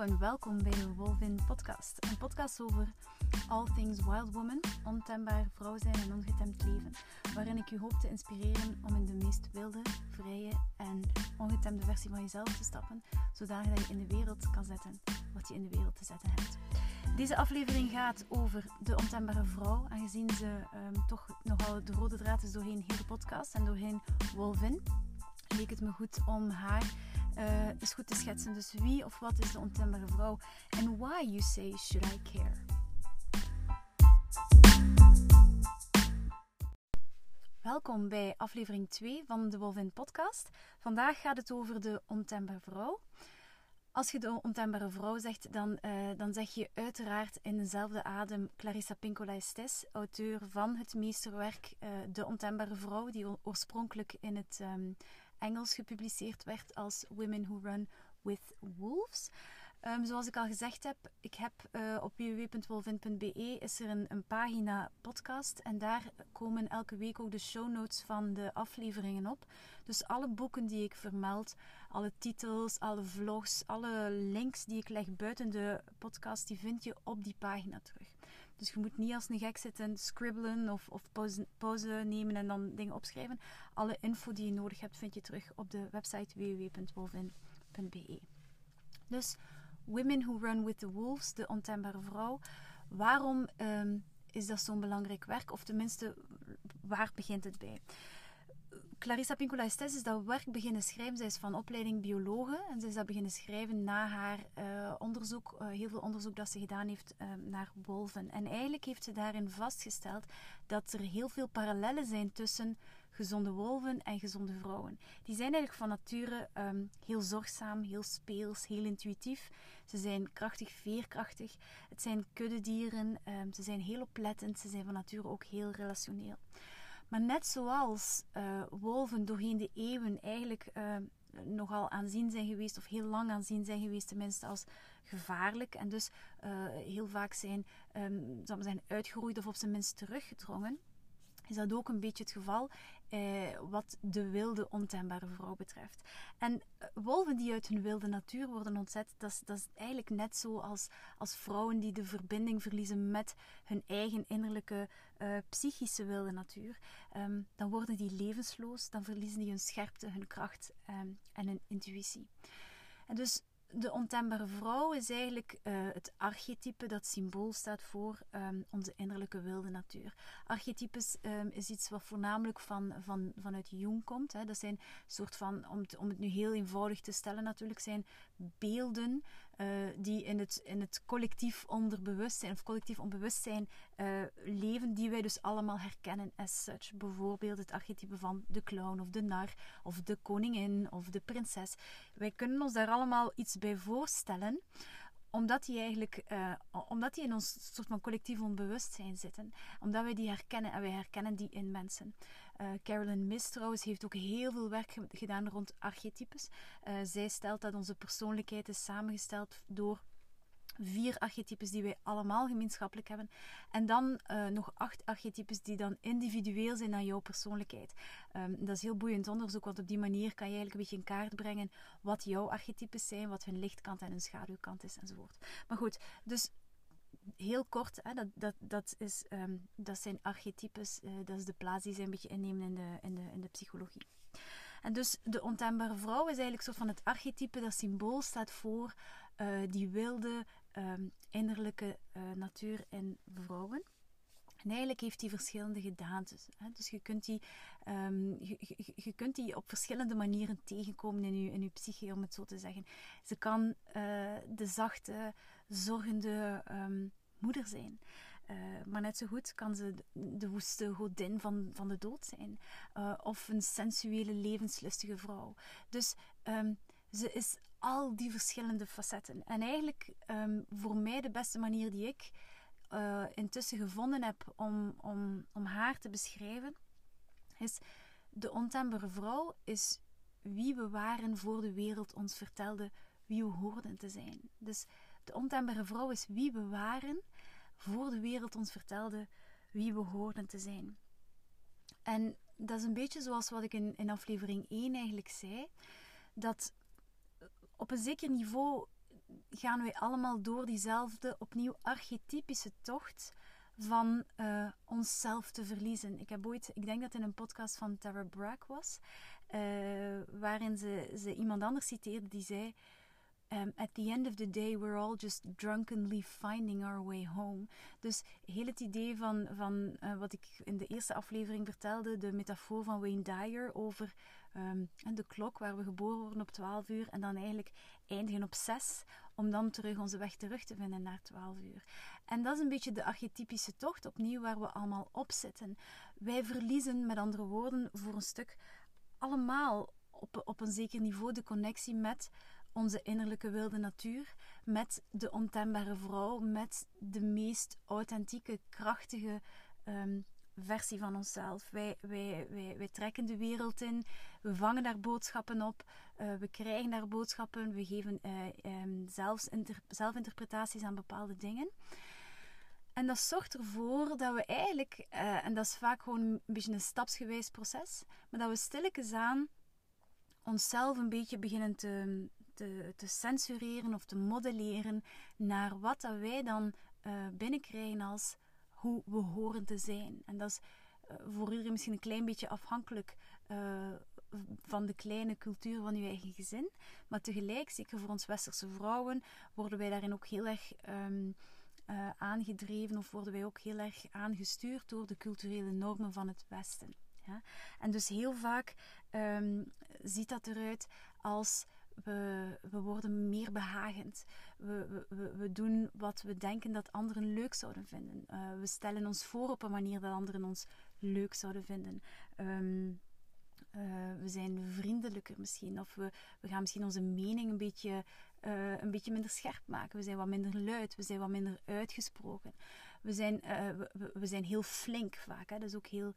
En welkom bij de Wolvin Podcast. Een podcast over all things wild woman, ontembaar vrouw zijn en ongetemd leven. Waarin ik u hoop te inspireren om in de meest wilde, vrije en ongetemde versie van jezelf te stappen. Zodat je in de wereld kan zetten wat je in de wereld te zetten hebt. Deze aflevering gaat over de ontembare vrouw. Aangezien ze um, toch nogal de rode draad is doorheen heel de podcast en doorheen Wolvin. Leek het me goed om haar uh, is goed te schetsen. Dus wie of wat is de ontembare vrouw? En why you say should I care? Welkom bij aflevering 2 van de Wolvin podcast. Vandaag gaat het over de ontembare vrouw. Als je de ontembare vrouw zegt, dan, uh, dan zeg je uiteraard in dezelfde adem Clarissa Pinkola Estes, auteur van het meesterwerk uh, De ontembare vrouw, die oorspronkelijk in het um, Engels gepubliceerd werd als Women Who Run with Wolves. Um, zoals ik al gezegd heb, ik heb uh, op www.wolvin.be is er een, een, pagina podcast en daar komen elke week ook de show notes van de afleveringen op. Dus alle boeken die ik vermeld, alle titels, alle vlogs, alle links die ik leg buiten de podcast, die vind je op die pagina terug. Dus je moet niet als een gek zitten scribbelen of, of pauze, nemen en dan dingen opschrijven. Alle info die je nodig hebt vind je terug op de website www.wolvin.be. Dus Women Who Run With The Wolves, de ontembare vrouw. Waarom um, is dat zo'n belangrijk werk? Of tenminste, waar begint het bij? Clarissa Pinkola Estes is dat werk beginnen schrijven. Zij is van opleiding biologe en ze is dat beginnen schrijven na haar uh, onderzoek, uh, heel veel onderzoek dat ze gedaan heeft uh, naar wolven. En eigenlijk heeft ze daarin vastgesteld dat er heel veel parallellen zijn tussen gezonde wolven en gezonde vrouwen. Die zijn eigenlijk van nature um, heel zorgzaam, heel speels, heel intuïtief. Ze zijn krachtig, veerkrachtig. Het zijn kuddedieren. Um, ze zijn heel oplettend. Ze zijn van nature ook heel relationeel. Maar net zoals uh, wolven doorheen de eeuwen eigenlijk uh, nogal aanzien zijn geweest, of heel lang aanzien zijn geweest, tenminste als gevaarlijk, en dus uh, heel vaak zijn, um, zal zijn uitgeroeid of op zijn minst teruggedrongen, is dat ook een beetje het geval eh, wat de wilde ontembare vrouw betreft. En eh, wolven die uit hun wilde natuur worden ontzet, dat is, dat is eigenlijk net zo als, als vrouwen die de verbinding verliezen met hun eigen innerlijke uh, psychische wilde natuur. Um, dan worden die levensloos, dan verliezen die hun scherpte, hun kracht um, en hun intuïtie. En dus de ontembare vrouw is eigenlijk uh, het archetype dat symbool staat voor um, onze innerlijke wilde natuur. Archetypes um, is iets wat voornamelijk van, van, vanuit Jung komt. Hè. Dat zijn soort van, om het, om het nu heel eenvoudig te stellen natuurlijk, zijn beelden uh, die in het, in het collectief onderbewustzijn of collectief onbewustzijn uh, leven, die wij dus allemaal herkennen as such. Bijvoorbeeld het archetype van de clown of de nar of de koningin of de prinses. Wij kunnen ons daar allemaal iets bij voorstellen omdat die eigenlijk, uh, omdat die in ons soort van collectief onbewustzijn zitten. Omdat wij die herkennen en wij herkennen die in mensen. Uh, Carolyn Miss trouwens heeft ook heel veel werk gedaan rond archetypes. Uh, zij stelt dat onze persoonlijkheid is samengesteld door vier archetypes die wij allemaal gemeenschappelijk hebben. En dan uh, nog acht archetypes die dan individueel zijn aan jouw persoonlijkheid. Um, dat is heel boeiend onderzoek, want op die manier kan je eigenlijk een beetje in kaart brengen wat jouw archetypes zijn, wat hun lichtkant en hun schaduwkant is enzovoort. Maar goed, dus heel kort, hè, dat, dat, dat, is, um, dat zijn archetypes, uh, dat is de plaats die ze een beetje innemen in de, in de, in de psychologie. En dus de ontembare vrouw is eigenlijk soort van het archetype, dat symbool staat voor uh, die wilde, um, innerlijke uh, natuur in vrouwen. En eigenlijk heeft die verschillende gedaantes. Dus je kunt, die, um, je, kunt die op verschillende manieren tegenkomen in je, in je psyche, om het zo te zeggen. Ze kan uh, de zachte, zorgende um, moeder zijn. Uh, maar net zo goed kan ze de, woeste godin van, van de dood zijn. Uh, of een sensuele, levenslustige vrouw. Dus um, ze is al die verschillende facetten. En eigenlijk voor mij de beste manier die ik uh, intussen gevonden heb om, om, om haar te beschrijven, is de ontembare vrouw is wie we waren voor de wereld ons vertelde wie we hoorden te zijn. Dus de ontembare vrouw is wie we waren voor de wereld ons vertelde wie we hoorden te zijn. En dat is een beetje zoals wat ik in, in aflevering 1 eigenlijk zei. Dat op een zeker niveau gaan wij allemaal door diezelfde opnieuw archetypische tocht van uh, onszelf te verliezen. Ik heb ooit, ik denk dat in een podcast van Tara Bragg was, uh, waarin ze, ze iemand anders citeerde die zei: um, At the end of the day, we're all just drunkenly finding our way home. Dus heel het idee van, van uh, wat ik in de eerste aflevering vertelde, de metafoor van Wayne Dyer over um, de klok waar we geboren worden op 12 uur en dan eigenlijk eindigen op 6, om dan terug onze weg terug te vinden naar 12 uur. En dat is een beetje de archetypische tocht opnieuw waar we allemaal op zitten. Wij verliezen, met andere woorden, voor een stuk allemaal op, op een zeker niveau de connectie met onze innerlijke wilde natuur, met de ontembare vrouw, met de meest authentieke, krachtige um, versie van onszelf. Wij, wij, wij, wij trekken de wereld in, we vangen daar boodschappen op, uh, we krijgen daar boodschappen, we geven uh, um, zelfs zelfinterpretaties aan bepaalde dingen. En dat zorgt ervoor dat we eigenlijk, uh, en dat is vaak gewoon een beetje een stapsgewijs proces, maar dat we stilletjes aan onszelf een beetje beginnen te, te, te censureren of te modelleren naar wat dat wij dan binnenkrijgen als hoe we horen te zijn. En dat is uh, voor iedereen misschien een klein beetje afhankelijk uh, van de kleine cultuur van je eigen gezin. Maar tegelijk, zeker voor ons westerse vrouwen, worden wij daarin ook heel erg um, uh, aangedreven of worden wij ook heel erg aangestuurd door de culturele normen van het Westen. Ja? En dus heel vaak um, ziet dat eruit als we, we worden meer behagend. We, we, we doen wat we denken dat anderen leuk zouden vinden. Uh, we stellen ons voor op een manier dat anderen ons leuk zouden vinden. Um, uh, we zijn vriendelijker misschien. Of we, we gaan misschien onze mening een beetje, uh, een beetje minder scherp maken. We zijn wat minder luid. We zijn wat minder uitgesproken. We zijn, we, zijn heel flink vaak. Hè? Dat is ook heel,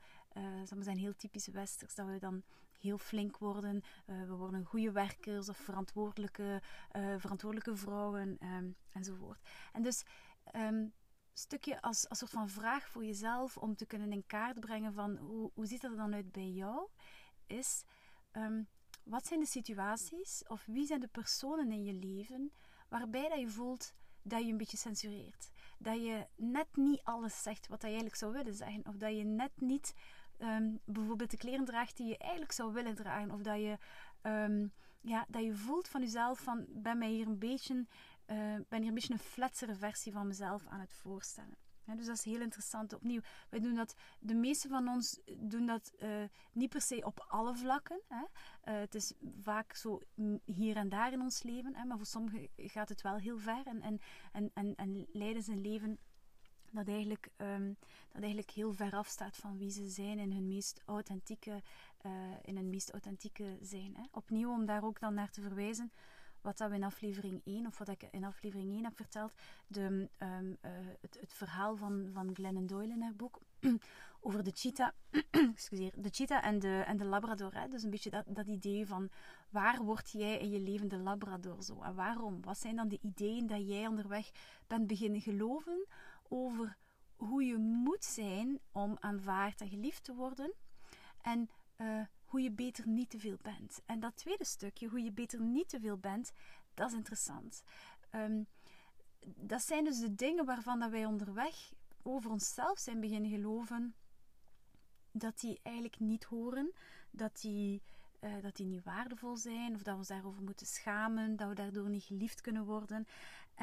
zijn heel typisch westers. Dat we dan heel flink worden. we worden goede werkers of verantwoordelijke, verantwoordelijke vrouwen um, enzovoort. En dus... Um, stukje als, als soort van vraag voor jezelf om te kunnen in kaart brengen van hoe, hoe ziet het er dan uit bij jou? is: um, wat zijn de situaties of wie zijn de personen in je leven waarbij dat je voelt dat je een beetje censureert? Dat je net niet alles zegt wat je eigenlijk zou willen zeggen, of dat je net niet um, bijvoorbeeld de kleren draagt die je eigenlijk zou willen dragen, of dat je, um, ja, dat je voelt van jezelf van ben mij hier een beetje, uh, ben hier een beetje een fletsere versie van mezelf aan het voorstellen. Dus dat is heel interessant. Opnieuw, wij doen dat, de meeste van ons doen dat uh, niet per se op alle vlakken. Hè. Uh, het is vaak zo hier en daar in ons leven, hè, maar voor sommigen gaat het wel heel ver en, en, en, en, en leiden ze een leven dat eigenlijk, um, dat eigenlijk heel ver afstaat van wie ze zijn in hun meest authentieke, uh, in hun meest authentieke zijn. Hè. Opnieuw om daar ook dan naar te verwijzen wat we in aflevering 1, of wat ik in aflevering 1 heb verteld, de, um, uh, het, het, verhaal van, van Glennon Doyle in haar boek, over de cheetah, excuseer, de cheetah en de, en de labrador. Hè? Dus een beetje dat, dat idee van waar word jij in je leven de labrador zo? En waarom? Wat zijn dan de ideeën dat jij onderweg bent beginnen geloven over hoe je moet zijn om aanvaard en geliefd te worden? En uh, hoe je beter niet te veel bent. En dat tweede stukje, hoe je beter niet te veel bent, dat is interessant. Um, dat zijn dus de dingen waarvan dat wij onderweg over onszelf zijn beginnen geloven dat die eigenlijk niet horen, dat die, uh, dat die niet waardevol zijn, of dat we ons daarover moeten schamen, dat we daardoor niet geliefd kunnen worden.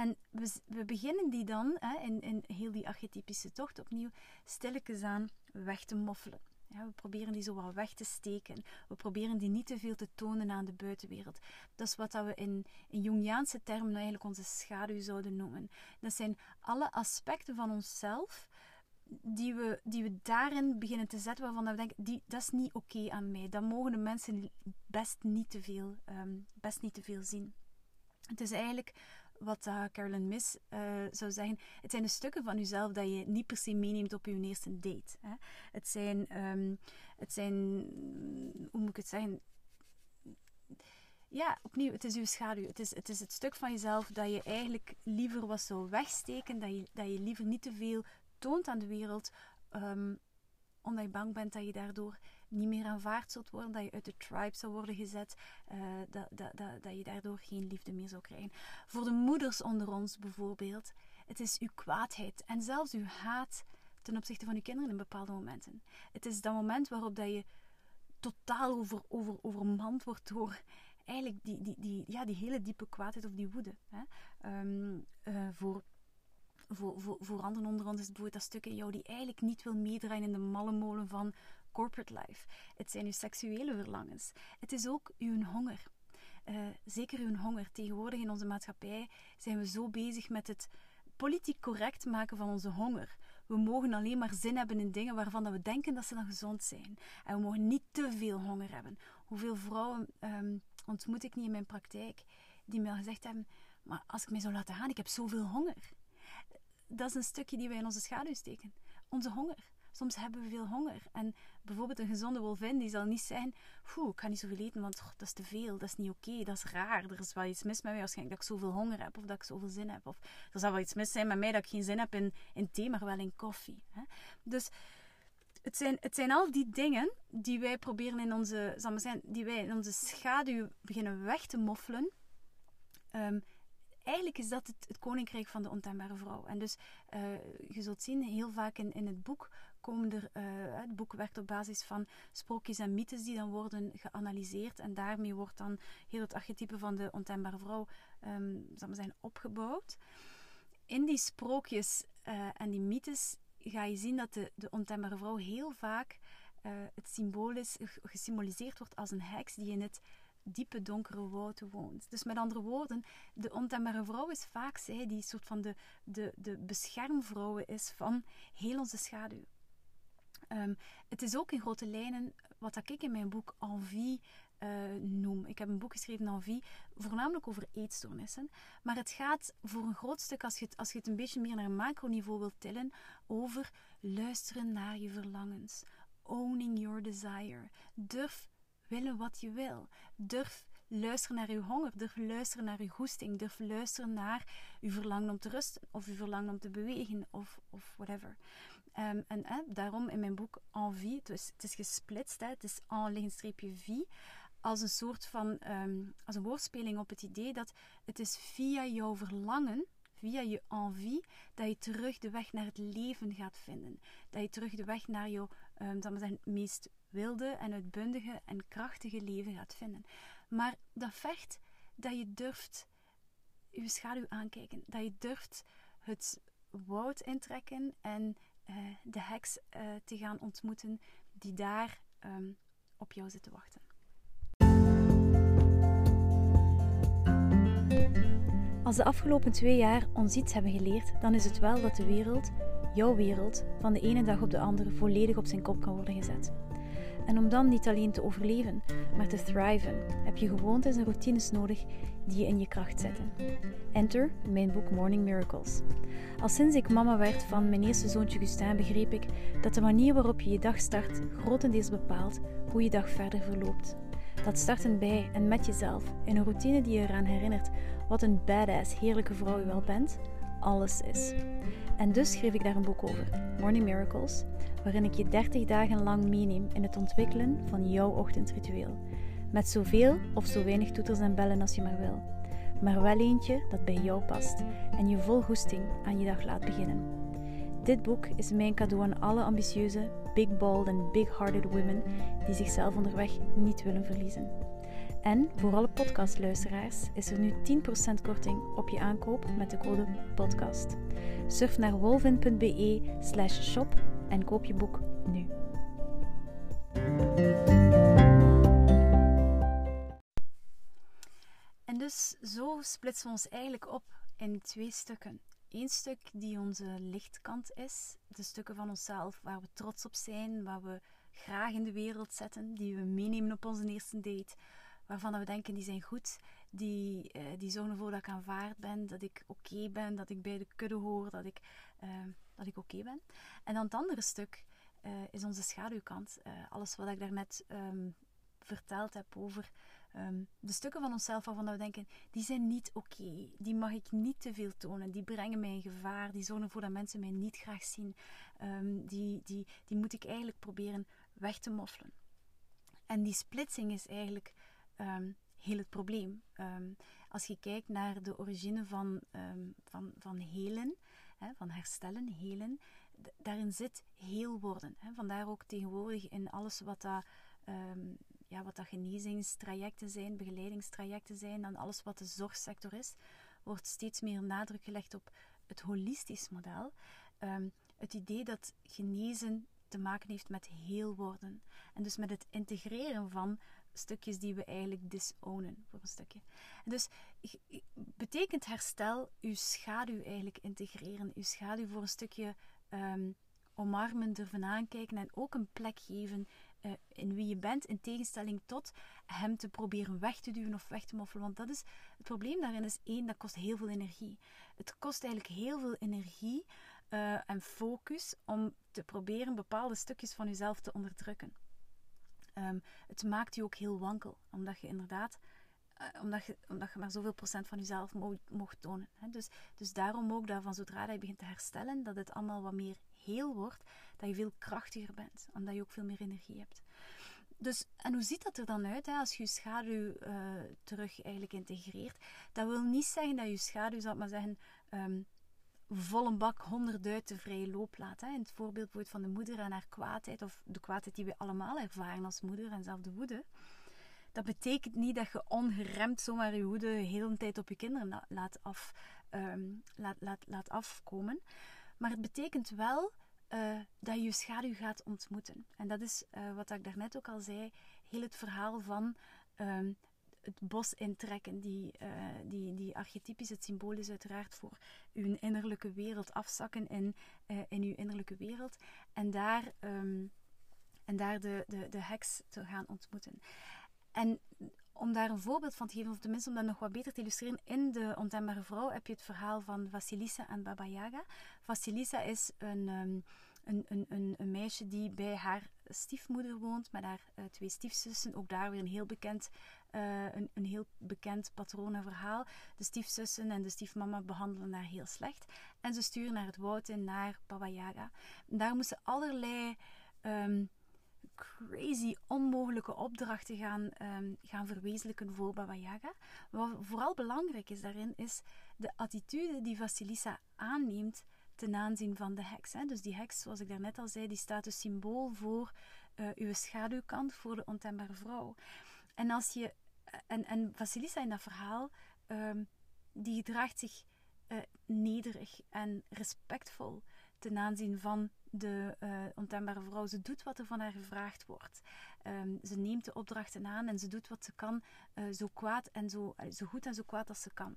En we, we beginnen die dan, hè, in, in heel die archetypische tocht opnieuw, stilletjes aan weg te moffelen. Ja, we proberen die zo wat weg te steken. We proberen die niet te veel te tonen aan de buitenwereld. Dat is wat we in, in Jungiaanse termen eigenlijk onze schaduw zouden noemen. Dat zijn alle aspecten van onszelf die we, die we daarin beginnen te zetten waarvan we denken, die, dat is niet oké aan mij. Dat mogen de mensen best niet te veel, um, best niet te veel zien. Het is eigenlijk wat uh, Carolyn Miss uh, zou zeggen, het zijn de stukken van jezelf dat je niet per se meeneemt op je eerste date. Hè. Het, zijn, um, het zijn, hoe moet ik het zeggen? Ja, opnieuw, het is uw schaduw. Het is, het is het stuk van jezelf dat je eigenlijk liever wat zou wegsteken, dat je, dat je liever niet te veel toont aan de wereld, um, omdat je bang bent dat je daardoor niet meer aanvaard zult worden, dat je uit de tribe zou worden gezet, uh, dat, dat, dat, dat je daardoor geen liefde meer zou krijgen. Voor de moeders onder ons bijvoorbeeld, het is uw kwaadheid en zelfs uw haat ten opzichte van uw kinderen in bepaalde momenten. Het is dat moment waarop dat je totaal over, over, overmand wordt door eigenlijk die, die, die, ja, die hele diepe kwaadheid of die woede. Hè? Um, uh, voor voor, voor, voor anderen onder ons is bijvoorbeeld dat stuk in jou die eigenlijk niet wil meedraaien in de malle molen van corporate life. Het zijn uw seksuele verlangens. Het is ook uw honger. Uh, zeker uw honger. Tegenwoordig in onze maatschappij zijn we zo bezig met het politiek correct maken van onze honger. We mogen alleen maar zin hebben in dingen waarvan we denken dat ze dan gezond zijn. En we mogen niet te veel honger hebben. Hoeveel vrouwen um, ontmoet ik niet in mijn praktijk die me al gezegd hebben: Maar als ik mij zou laten gaan, ik heb zoveel honger dat is een stukje die wij in onze schaduw steken. Onze honger. Soms hebben we veel honger. En bijvoorbeeld een gezonde wolvin die zal niet zijn: Oeh, ik ga niet zoveel eten, want dat is te veel, dat is niet oké, dat is raar. Er is wel iets mis met mij waarschijnlijk dat ik zoveel honger heb of dat ik zoveel zin heb. Of er zal wel iets mis zijn met mij dat ik geen zin heb in, in thee, maar wel in koffie. Hè? Dus het zijn, het zijn al die dingen die wij proberen in onze, zal zijn, die wij in onze schaduw beginnen weg te moffelen. Um, eigenlijk is dat het, koninkrijk van de ontembare vrouw. En dus uh, je zult zien, heel vaak in, in het boek komen er, uh, het boek werkt op basis van sprookjes en mythes die dan worden geanalyseerd. En daarmee wordt dan heel het archetype van de ontembare vrouw um, zal opgebouwd. In die sprookjes uh, en die mythes ga je zien dat de, de ontembare vrouw heel vaak het symbool is, gesymboliseerd wordt als een heks die in het diepe donkere woud woont. Dus met andere woorden, de ontembare vrouw is vaak zij die soort van de, de, de beschermvrouw is van heel onze schaduw. Um, het is ook in grote lijnen wat ik in mijn boek Envie uh, noem. Ik heb een boek geschreven, Envie, voornamelijk over eetstoornissen. Maar het gaat voor een groot stuk, als je het, als je het een beetje meer naar een macroniveau wilt tillen, over luisteren naar je verlangens. Owning your desire. Durf willen wat je wil. Durf luisteren naar je honger. Durf luisteren naar je goesting. Durf luisteren naar je verlangen om te rusten. Of je verlangen om te bewegen. Of, of whatever. Um, en daarom in mijn boek Envie, het is gesplitst, het is en vie, als een soort van, um, als een woordspeling op het idee dat het is via jouw verlangen, via je envie, dat je terug de weg naar het leven gaat vinden. Dat je terug de weg naar jouw, um, dat zeggen, meest wilde en uitbundige en krachtige leven gaat vinden. Maar dat vergt dat je durft je schaduw aankijken. Dat je durft het woud intrekken en uh, de heks uh, te gaan ontmoeten die daar um, op jou zit te wachten. Als de afgelopen twee jaar ons iets hebben geleerd, dan is het wel dat de wereld, jouw wereld, van de ene dag op de andere volledig op zijn kop kan worden gezet. En om dan niet alleen te overleven, maar te thriven, heb je gewoontes en routines nodig die je in je kracht zetten. Enter mijn boek Morning Miracles. Al sinds ik mama werd van mijn eerste zoontje Gustin begreep ik dat de manier waarop je je dag start grotendeels bepaalt hoe je dag verder verloopt. Dat starten bij en met jezelf, in een routine die je eraan herinnert wat een badass heerlijke vrouw je wel bent, alles is. En dus schreef ik daar een boek over, Morning Miracles, waarin ik je 30 dagen lang meeneem in het ontwikkelen van jouw ochtendritueel. Met zoveel of zo weinig toeters en bellen als je maar wil. Maar wel eentje dat bij jou past en je vol goesting aan je dag laat beginnen. Dit boek is mijn cadeau aan alle ambitieuze, big-balled en big-hearted women die zichzelf onderweg niet willen verliezen. En voor alle podcastluisteraars is er nu 10% korting op je aankoop met de code PODCAST. Surf naar wolvin.be slash shop en koop je boek nu. En dus zo splitsen we ons eigenlijk op in twee stukken. Eén stuk die onze lichtkant is, de stukken van onszelf waar we trots op zijn, waar we graag in de wereld zetten, die we meenemen op onze eerste date, waarvan we denken die zijn goed, die, uh, die zorgen ervoor dat ik aanvaard ben, dat ik oké ben, dat ik bij de kudde hoor, dat ik, uh, dat ik oké ben. En dan het andere stuk uh, is onze schaduwkant. alles wat ik daarnet um, verteld heb over um, de stukken van onszelf waarvan we denken, die zijn niet oké, die mag ik niet te veel tonen, die brengen mij in gevaar, die zorgen ervoor dat mensen mij niet graag zien, um, die, die, die moet ik eigenlijk proberen weg te moffelen. En die splitsing is eigenlijk um, heel het probleem. Um, als je kijkt naar de origine van, um, van, van helen, hè, van herstellen, helen, daarin zit heel worden. Hè. Vandaar ook tegenwoordig in alles wat dat, ja, wat dat genezingstrajecten zijn, begeleidingstrajecten zijn, dan alles wat de zorgsector is, wordt steeds meer nadruk gelegd op het holistisch model. het idee dat genezen te maken heeft met heel worden. En dus met het integreren van stukjes die we eigenlijk disownen voor een stukje. Dus betekent herstel uw schaduw eigenlijk integreren, uw schaduw voor een stukje um, omarmen, durven aankijken en ook een plek geven uh, in wie je bent, in tegenstelling tot hem te proberen weg te duwen of weg te moffelen. Want dat is het probleem daarin is één, dat kost heel veel energie. Het kost eigenlijk heel veel energie uh, en focus om te proberen bepaalde stukjes van jezelf te onderdrukken. Um, het maakt je ook heel wankel, omdat je inderdaad, uh, omdat, je, omdat je maar zoveel procent van jezelf mocht tonen. Dus, dus daarom ook dat van zodra je begint te herstellen, dat het allemaal wat meer heel wordt, dat je veel krachtiger bent, omdat je ook veel meer energie hebt. Dus, en hoe ziet dat er dan uit hè, als je je schaduw uh, terug eigenlijk integreert? Dat wil niet zeggen dat je schaduw, zal maar zeggen, um, volle bak honderd de vrije loop laat. Hè. In het voorbeeld van de moeder en haar kwaadheid, of de kwaadheid die we allemaal ervaren als moeder en zelf de woede. Dat betekent niet dat je ongeremd zomaar je woede de hele tijd op je kinderen laat, af, ehm, laat, laat, laat afkomen. Maar het betekent wel uh, dat je je schaduw gaat ontmoeten. En dat is uh, wat ik daarnet ook al zei, heel het verhaal van um, het bos intrekken. Die, uh, die, die archetypisch, het symbool is uiteraard voor uw innerlijke wereld afzakken in, uh, in uw innerlijke wereld. En daar, um, en daar de, de, de heks te gaan ontmoeten. En om daar een voorbeeld van te geven, of tenminste om dat nog wat beter te illustreren, in de Ontembare Vrouw heb je het verhaal van Vasilisa en Baba Yaga. Vasilisa is een, um, een, een, een, meisje die bij haar stiefmoeder woont, met haar uh, twee stiefzussen. Ook daar weer een heel bekend uh, een, een heel bekend patronenverhaal. De stiefzussen en de stiefmama behandelen haar heel slecht. En ze sturen naar het woud in, naar Baba Yaga. daar moesten allerlei um, crazy, onmogelijke opdrachten gaan, um, gaan verwezenlijken voor Baba Yaga. Wat vooral belangrijk is daarin, is de attitude die Vasilisa aanneemt ten aanzien van de heks. Hè. Dus die heks, zoals ik daarnet al zei, die staat dus symbool voor uh, uw schaduwkant, voor de ontembare vrouw. En als je en, en Vasilisa in dat verhaal, um, die gedraagt zich uh, nederig en respectvol ten aanzien van de uh, ontembare vrouw. Ze doet wat er van haar gevraagd wordt. Um, ze neemt de opdrachten aan en ze doet wat ze kan, uh, zo kwaad en zo, zo goed en zo kwaad als ze kan.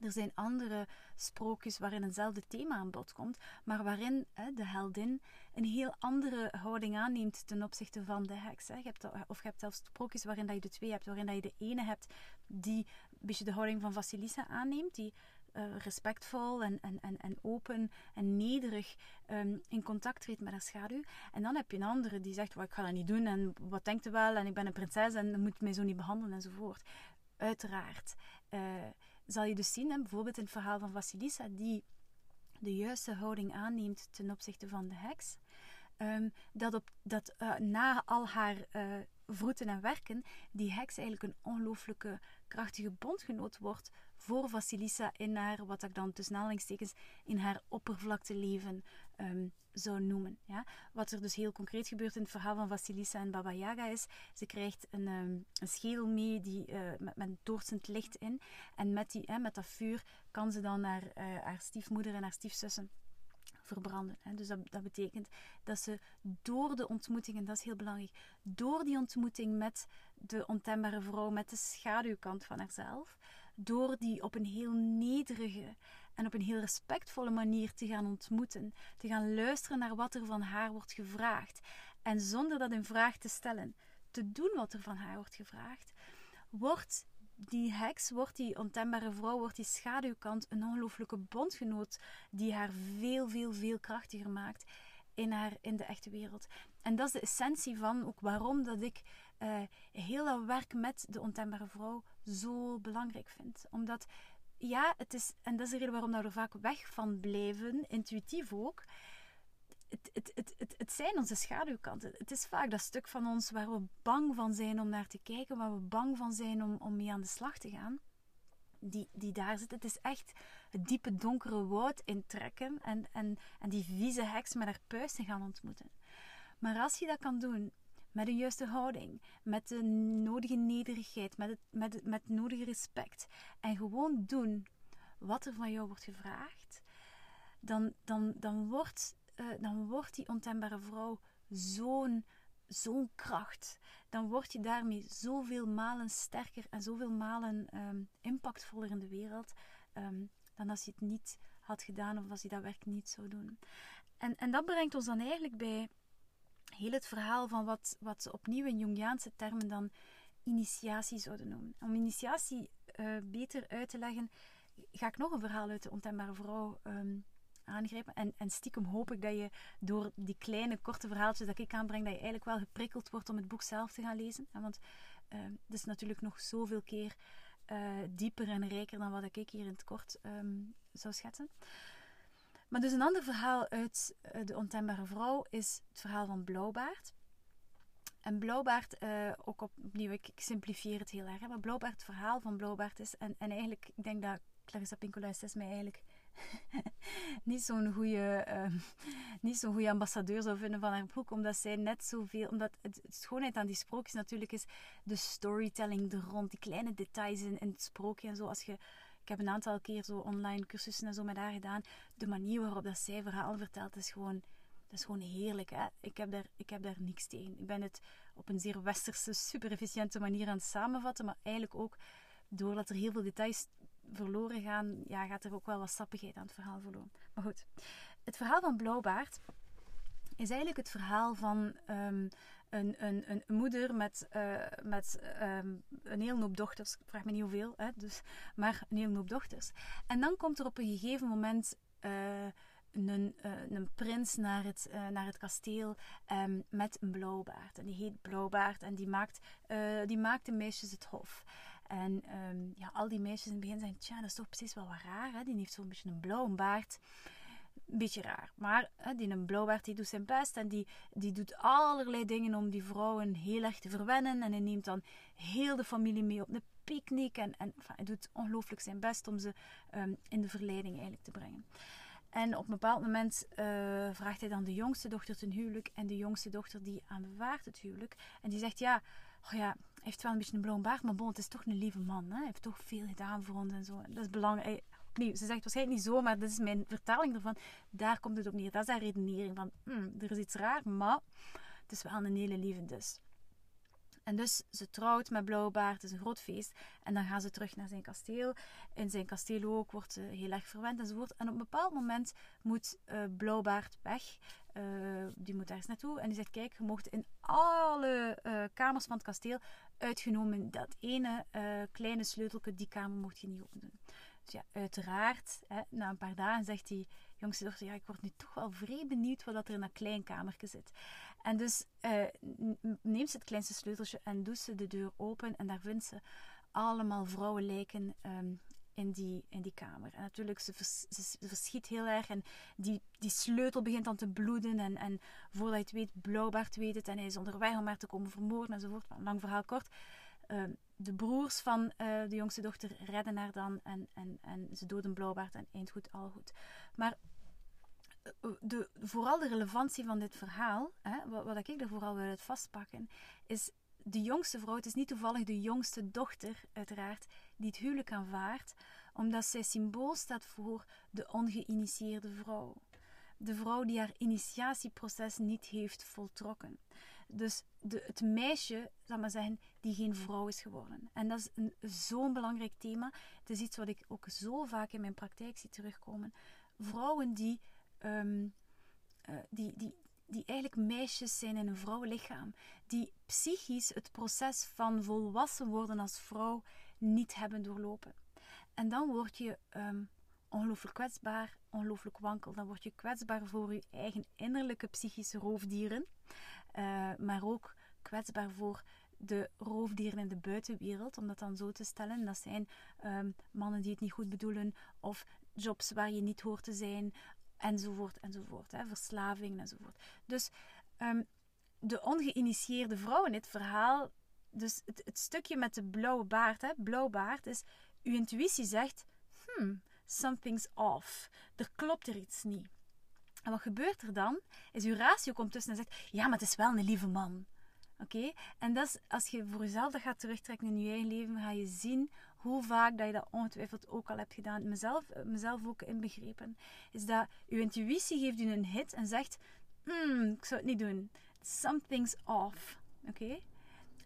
Er zijn andere sprookjes waarin hetzelfde thema aan bod komt, maar waarin hè, de heldin een heel andere houding aanneemt ten opzichte van de heks. Hè. Je hebt, of je hebt zelfs sprookjes waarin dat je de twee hebt, waarin dat je de ene hebt die een beetje de houding van Vasilisa aanneemt, die uh, respectvol en, en, en, en open en nederig um, in contact treedt met haar schaduw. En dan heb je een andere die zegt, well, ik ga dat niet doen en wat denkt u wel en ik ben een prinses en moet mij zo niet behandelen enzovoort. Uiteraard. Uh, zal je dus zien, hè, bijvoorbeeld in het verhaal van Vasilisa, die de juiste houding aanneemt ten opzichte van de heks, um, dat, op, dat uh, na al haar uh, vroeten en werken, die heks eigenlijk een ongelooflijke krachtige bondgenoot wordt voor Vasilisa in haar, wat ik dan tussen aanhalingstekens, in haar oppervlakte leven um, zou noemen. Ja? Wat er dus heel concreet gebeurt in het verhaal van Vasilisa en Baba Yaga is, ze krijgt een, um, een schedel mee die, uh, met, met licht in. En met, die, met dat vuur kan ze dan haar, uh, haar stiefmoeder en haar stiefzussen verbranden. Hè. Dus dat, dat, betekent dat ze door de ontmoeting, en dat is heel belangrijk, door die ontmoeting met de ontembare vrouw, met de schaduwkant van haarzelf, door die op een heel nederige en op een heel respectvolle manier te gaan ontmoeten, te gaan luisteren naar wat er van haar wordt gevraagd en zonder dat in vraag te stellen, te doen wat er van haar wordt gevraagd, wordt die heks, wordt die ontembare vrouw, wordt die schaduwkant een ongelooflijke bondgenoot die haar veel, veel, veel krachtiger maakt in, haar, in de echte wereld. En dat is de essentie van ook waarom dat ik uh, heel dat werk met de ontembare vrouw zo belangrijk vind. Omdat, ja, het is, en dat is de reden waarom we er vaak weg van blijven, intuïtief ook. het, het, het, het, het zijn onze schaduwkanten. Het is vaak dat stuk van ons waar we bang van zijn om naar te kijken, waar we bang van zijn om, om mee aan de slag te gaan. Die, die daar zit. Het is echt het diepe donkere woud intrekken en, en, en die vieze heks met haar puisten gaan ontmoeten. Maar als je dat kan doen met een juiste houding, met de nodige nederigheid, met het, met met nodige respect en gewoon doen wat er van jou wordt gevraagd, dan, dan, dan, wordt, uh, dan wordt die ontembare vrouw zo'n zo'n kracht. Dan word je daarmee zoveel malen sterker en zoveel malen um, impactvoller in de wereld um, dan als je het niet had gedaan of als je dat werk niet zou doen. En, en dat brengt ons dan eigenlijk bij heel het verhaal van wat, wat ze opnieuw in Jungiaanse termen dan initiatie zouden noemen. Om initiatie uh, beter uit te leggen, ga ik nog een verhaal uit de ontembare vrouw um, aangrijpen. En, en stiekem hoop ik dat je door die kleine, korte verhaaltjes dat ik aanbreng, dat je eigenlijk wel geprikkeld wordt om het boek zelf te gaan lezen. Want uh, het is natuurlijk nog zoveel keer uh, dieper en rijker dan wat ik hier in het kort um, zou schetsen. Maar dus een ander verhaal uit uh, De Ontembare Vrouw is het verhaal van Blauwbaard. En Blauwbaard, uh, ook opnieuw, ik, ik simplifieer het heel erg, maar Blauwbaard, het verhaal van Blauwbaard is, en, en eigenlijk, ik denk dat Clarissa Pinkola mij eigenlijk niet zo'n goede, uh, niet goede ambassadeur zou vinden van haar boek, omdat zij net zoveel, omdat het, het, schoonheid aan die sprookjes natuurlijk is de storytelling er rond, die kleine details in, in het sprookje en zo. Als je, ik heb een aantal keer zo online cursussen en zo met haar gedaan. De manier waarop dat zij verhalen vertelt is gewoon, dat is gewoon heerlijk. Hè? Ik, heb daar, ik heb daar niks tegen. Ik ben het op een zeer westerse, super efficiënte manier aan het samenvatten, maar eigenlijk ook doordat er heel veel details verloren gaan, ja, gaat er ook wel wat sappigheid aan het verhaal verloren. Maar goed, het verhaal van Blauwbaard is eigenlijk het verhaal van um, een, een, een moeder met, uh, met um, een heel hoop dochters. Ik vraag me niet hoeveel, hè, dus, maar een heel hoop dochters. En dan komt er op een gegeven moment uh, een, uh, een prins naar het, naar het kasteel um, met een blauwbaard. En die heet Blauwbaard en die maakt, die maakt de meisjes het hof. En um, ja, al die meisjes in het begin zeggen, tja, dat is toch precies wel wat raar. Hè? Die heeft zo'n beetje een blauwe baard. Een beetje raar. Maar hè, die een die doet zijn best. En die, die doet allerlei dingen om die vrouwen heel erg te verwennen. En hij neemt dan heel de familie mee op een picknick. En, en hij doet ongelooflijk zijn best om ze um, in de verleiding eigenlijk te brengen. En op een bepaald moment uh, vraagt hij dan de jongste dochter ten huwelijk. En de jongste dochter die aanvaardt het huwelijk. En die zegt, ja, oh ja, heeft wel een beetje een blauwe baard, maar bon, het is toch een lieve man. Hè? Hij heeft toch veel gedaan voor ons en zo. Dat is belangrijk. Opnieuw, ze zegt waarschijnlijk niet zo, maar dat is mijn vertaling ervan. Daar komt het op neer. Dat is haar redenering van, hmm, er is iets raar, maar het is wel een hele lieve dus. En dus ze trouwt met Blauwbaard, het is een groot feest. En dan gaan ze terug naar zijn kasteel. In zijn kasteel ook wordt ze heel erg verwend enzovoort. En op een bepaald moment moet uh, Blauwbaard weg. Uh, die moet ergens naartoe. En die zegt: Kijk, je mocht in alle uh, kamers van het kasteel, uitgenomen dat ene kleine sleutelke, die kamer mocht je niet open doen. Ja, uiteraard, hè, na een paar dagen zegt die jongste dochter: Ja, ik word nu toch wel vrij benieuwd wat er in dat klein kamertje zit. En dus uh, neemt ze het kleinste sleuteltje en doet ze de deur open. En daar vindt ze allemaal vrouwenlijken um, in, die, in die kamer. En natuurlijk, ze, vers, verschiet heel erg. En die, die sleutel begint dan te bloeden. En, en voordat je het weet, Blauwbaard weet het. En hij is onderweg om haar te komen vermoorden enzovoort. Lang verhaal kort. Uh, de broers van uh, de jongste dochter redden haar dan. En, en, en ze doden Blauwbaard en eind goed, al goed. Maar de, vooral de relevantie van dit verhaal, hè, wat, wat ik er vooral wil uit vastpakken, is de jongste vrouw, het is niet toevallig de jongste dochter, uiteraard, die het huwelijk aanvaardt, omdat zij symbool staat voor de ongeïnitieerde vrouw. De vrouw die haar initiatieproces niet heeft voltrokken. Dus de, het meisje, zal maar zeggen, die geen vrouw is geworden. En dat is zo'n belangrijk thema. Het is iets wat ik ook zo vaak in mijn praktijk zie terugkomen. Vrouwen die um, uh, die, die, die eigenlijk meisjes zijn in een vrouwenlichaam, die psychisch het proces van volwassen worden als vrouw niet hebben doorlopen. En dan word je um, ongelooflijk kwetsbaar, ongelooflijk wankel. Dan word je kwetsbaar voor je eigen innerlijke psychische roofdieren, uh, maar ook kwetsbaar voor de roofdieren in de buitenwereld, om dat dan zo te stellen. Dat zijn um, mannen die het niet goed bedoelen, of jobs waar je niet hoort te zijn, enzovoort, enzovoort. Hè, verslaving enzovoort. Dus um, de ongeïnitieerde vrouw in dit verhaal, dus het, het stukje met de blauwe baard, hè, baard, is uw intuïtie zegt, hmm, something's off. Er klopt er iets niet. En wat gebeurt er dan? Is uw ratio komt tussen en zegt, ja, maar het is wel een lieve man. Oké? En dat is, als je voor jezelf gaat terugtrekken in je eigen leven, ga je zien hoe vaak dat je dat ongetwijfeld ook al hebt gedaan. Mezelf, mezelf ook inbegrepen. Is dat je intuïtie geeft je een hit en zegt, hmm, ik zou het niet doen. Something's off. Oké?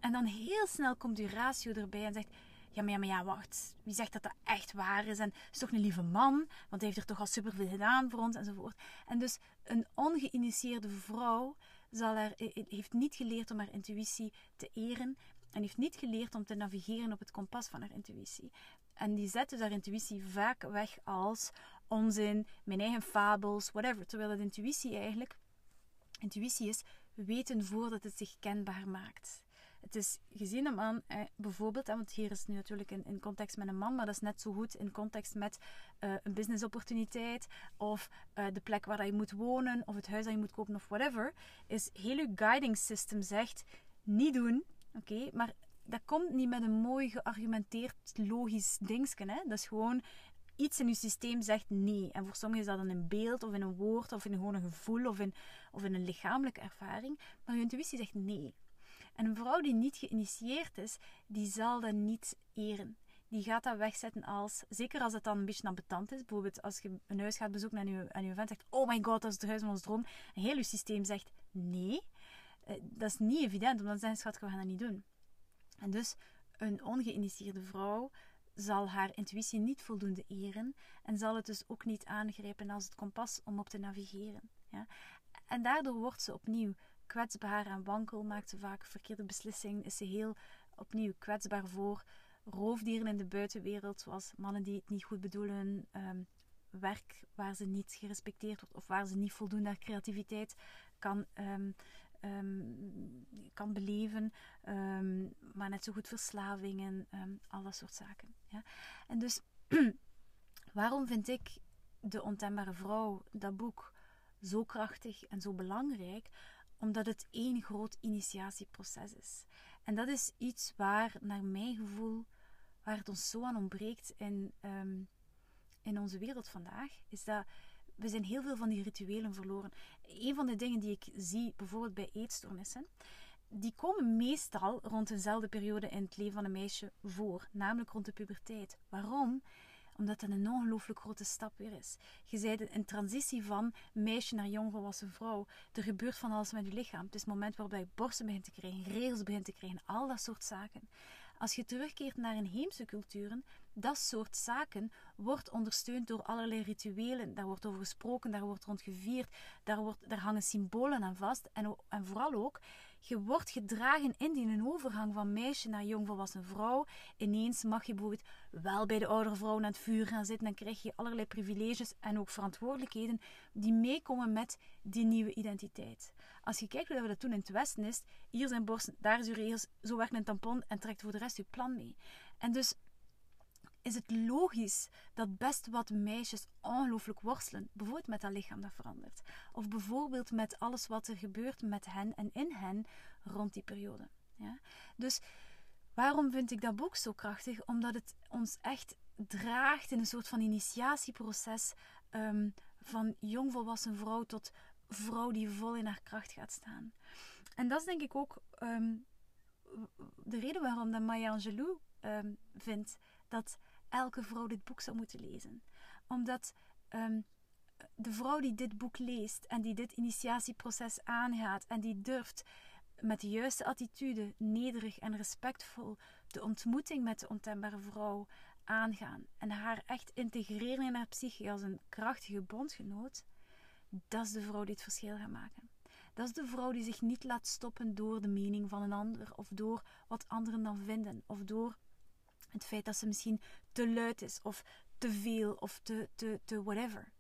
En dan heel snel komt je ratio erbij en zegt, ja, maar ja, maar ja, wacht. Wie zegt dat dat echt waar is? En is toch een lieve man, want hij heeft er toch al superveel gedaan voor ons enzovoort. En dus een ongeïnitieerde vrouw zal er, heeft niet geleerd om haar intuïtie te eren en heeft niet geleerd om te navigeren op het kompas van haar intuïtie. En die zet dus haar intuïtie vaak weg als onzin, mijn eigen fabels, whatever. Terwijl het intuïtie eigenlijk, intuïtie is weten voordat het zich kenbaar maakt. Het is gezien een man, eh, bijvoorbeeld, want hier is het nu natuurlijk in, in context met een man, maar dat is net zo goed in context met uh, een businessopportuniteit of uh, de plek waar je moet wonen of het huis dat je moet kopen of whatever. Is heel je guiding system zegt niet doen, oké, maar dat komt niet met een mooi geargumenteerd logisch dingetje. Hè? Dat is gewoon iets in je systeem zegt nee. En voor sommigen is dat in een beeld of in een woord of in gewoon een gevoel of in, of in een lichamelijke ervaring. Maar je intuïtie zegt nee. En een vrouw die niet geïnitieerd is, die zal dat niet eren. Die gaat dat wegzetten als, zeker als het dan een beetje ambetant is. Bijvoorbeeld als je een huis gaat bezoeken en je, en je vent zegt, oh my god, dat is het huis van ons droom. En heel je systeem zegt, nee. Eh, dat is niet evident, omdat ze zeggen, schat, we gaan dat niet doen. En dus, een ongeïnitieerde vrouw zal haar intuïtie niet voldoende eren en zal het dus ook niet aangrijpen als het kompas om op te navigeren. Ja? En daardoor wordt ze opnieuw kwetsbaar en wankel, maakt ze vaak verkeerde beslissingen, is ze heel opnieuw kwetsbaar voor roofdieren in de buitenwereld, zoals mannen die het niet goed bedoelen, ehm, werk waar ze niet gerespecteerd wordt of waar ze niet voldoende creativiteit kan, um, kan beleven, maar net zo goed verslavingen, al dat soort zaken. Ja? En dus, waarom vind ik De Ontembare Vrouw, dat boek, zo krachtig en zo belangrijk? Omdat het één groot initiatieproces is. En dat is iets waar, naar mijn gevoel, waar het ons zo aan ontbreekt in, ehm, in onze wereld vandaag, is dat we zijn heel veel van die rituelen verloren. Een van de dingen die ik zie, bijvoorbeeld bij eetstoornissen, die komen meestal rond dezelfde periode in het leven van een meisje voor, namelijk rond de puberteit. Waarom? Omdat dat een ongelooflijk grote stap weer is. Je bent een transitie van meisje naar jongvolwassen vrouw. Er gebeurt van alles met je lichaam. Het is het moment waarop je borsten begint te krijgen, regels begint te krijgen, al dat soort zaken. Als je terugkeert naar een heemse culturen, dat soort zaken wordt ondersteund door allerlei rituelen. Daar wordt over gesproken, daar wordt rond gevierd, daar, wordt, daar hangen symbolen aan vast. En, en vooral ook, je wordt gedragen in die overgang van meisje naar jongvolwassen vrouw. Ineens mag je bijvoorbeeld wel bij de oudere vrouw aan het vuur gaan zitten. Dan krijg je allerlei privileges en ook verantwoordelijkheden die meekomen met die nieuwe identiteit. Als je kijkt hoe we dat toen in het Westen is, hier zijn borsten, daar is regels, zo werkt een tampon en trekt voor de rest uw plan mee. En dus is het logisch dat best wat meisjes ongelooflijk worstelen. Bijvoorbeeld met dat lichaam dat verandert. Of bijvoorbeeld met alles wat er gebeurt met hen en in hen rond die periode. Ja? Dus waarom vind ik dat boek zo krachtig? Omdat het ons echt draagt in een soort van initiatieproces um, van jongvolwassen vrouw tot vrouw die vol in haar kracht gaat staan. En dat is denk ik ook ehm, de reden waarom dat Maya Angelou um, vindt dat elke vrouw dit boek zou moeten lezen. Omdat um, de vrouw die dit boek leest en die dit initiatieproces aangaat en die durft met de juiste attitude, nederig en respectvol, de ontmoeting met de ontembare vrouw aangaan en haar echt integreren in haar psyche als een krachtige bondgenoot, dat is de vrouw die het verschil gaat maken. Dat is de vrouw die zich niet laat stoppen door de mening van een ander of door wat anderen dan vinden of door het feit dat ze misschien te luid is of te veel of te, te, te whatever.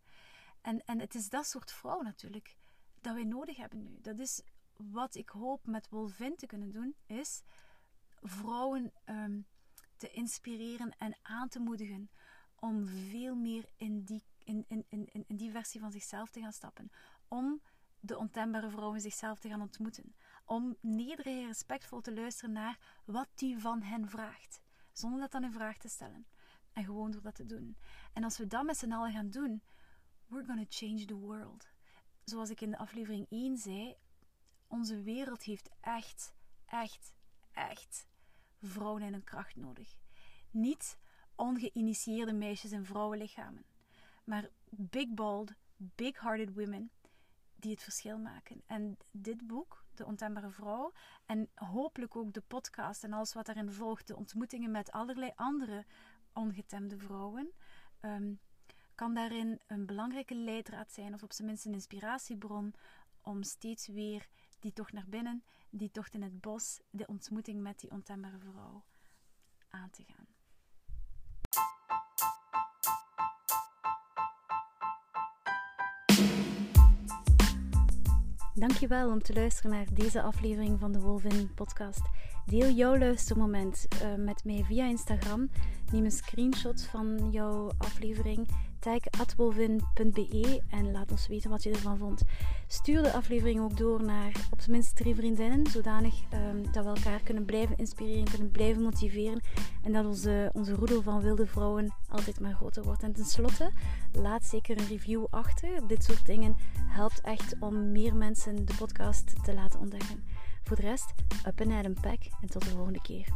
En, en het is dat soort vrouw natuurlijk dat wij nodig hebben nu. Dat is wat ik hoop met Wolvin te kunnen doen, is vrouwen um, te inspireren en aan te moedigen om veel meer in die, in, in, in, in die versie van zichzelf te gaan stappen. Om de ontembare vrouwen zichzelf te gaan ontmoeten. Om nederig en respectvol te luisteren naar wat die van hen vraagt. Zonder dat dan in vraag te stellen. En gewoon door dat te doen. En als we dat met z'n allen gaan doen, we're gonna change the world. Zoals ik in de aflevering 1 zei, onze wereld heeft echt, echt, echt vrouwen in hun kracht nodig. Niet ongeïnitieerde meisjes in vrouwenlichamen, maar big bald, big hearted women die het verschil maken. En dit boek, De Ontembare Vrouw, en hopelijk ook de podcast en alles wat daarin volgt, de ontmoetingen met allerlei andere ongetemde vrouwen, ehm, kan daarin een belangrijke leidraad zijn, of op zijn minst een inspiratiebron, om steeds weer die tocht naar binnen, die tocht in het bos, de ontmoeting met die ontembare vrouw aan te gaan. Dankjewel om te luisteren naar deze aflevering van de Wolvin podcast. Deel jouw luistermoment uh, met mij via Instagram. Neem een screenshot van jouw aflevering tag atwolvin.be en laat ons weten wat je ervan vond. Stuur de aflevering ook door naar op zijn minst drie vriendinnen, zodanig um, dat we elkaar kunnen blijven inspireren, kunnen blijven motiveren en dat onze, onze roedel van wilde vrouwen altijd maar groter wordt. En tenslotte, laat zeker een review achter. Dit soort dingen helpt echt om meer mensen de podcast te laten ontdekken. Voor de rest, up and at pack en tot de volgende keer.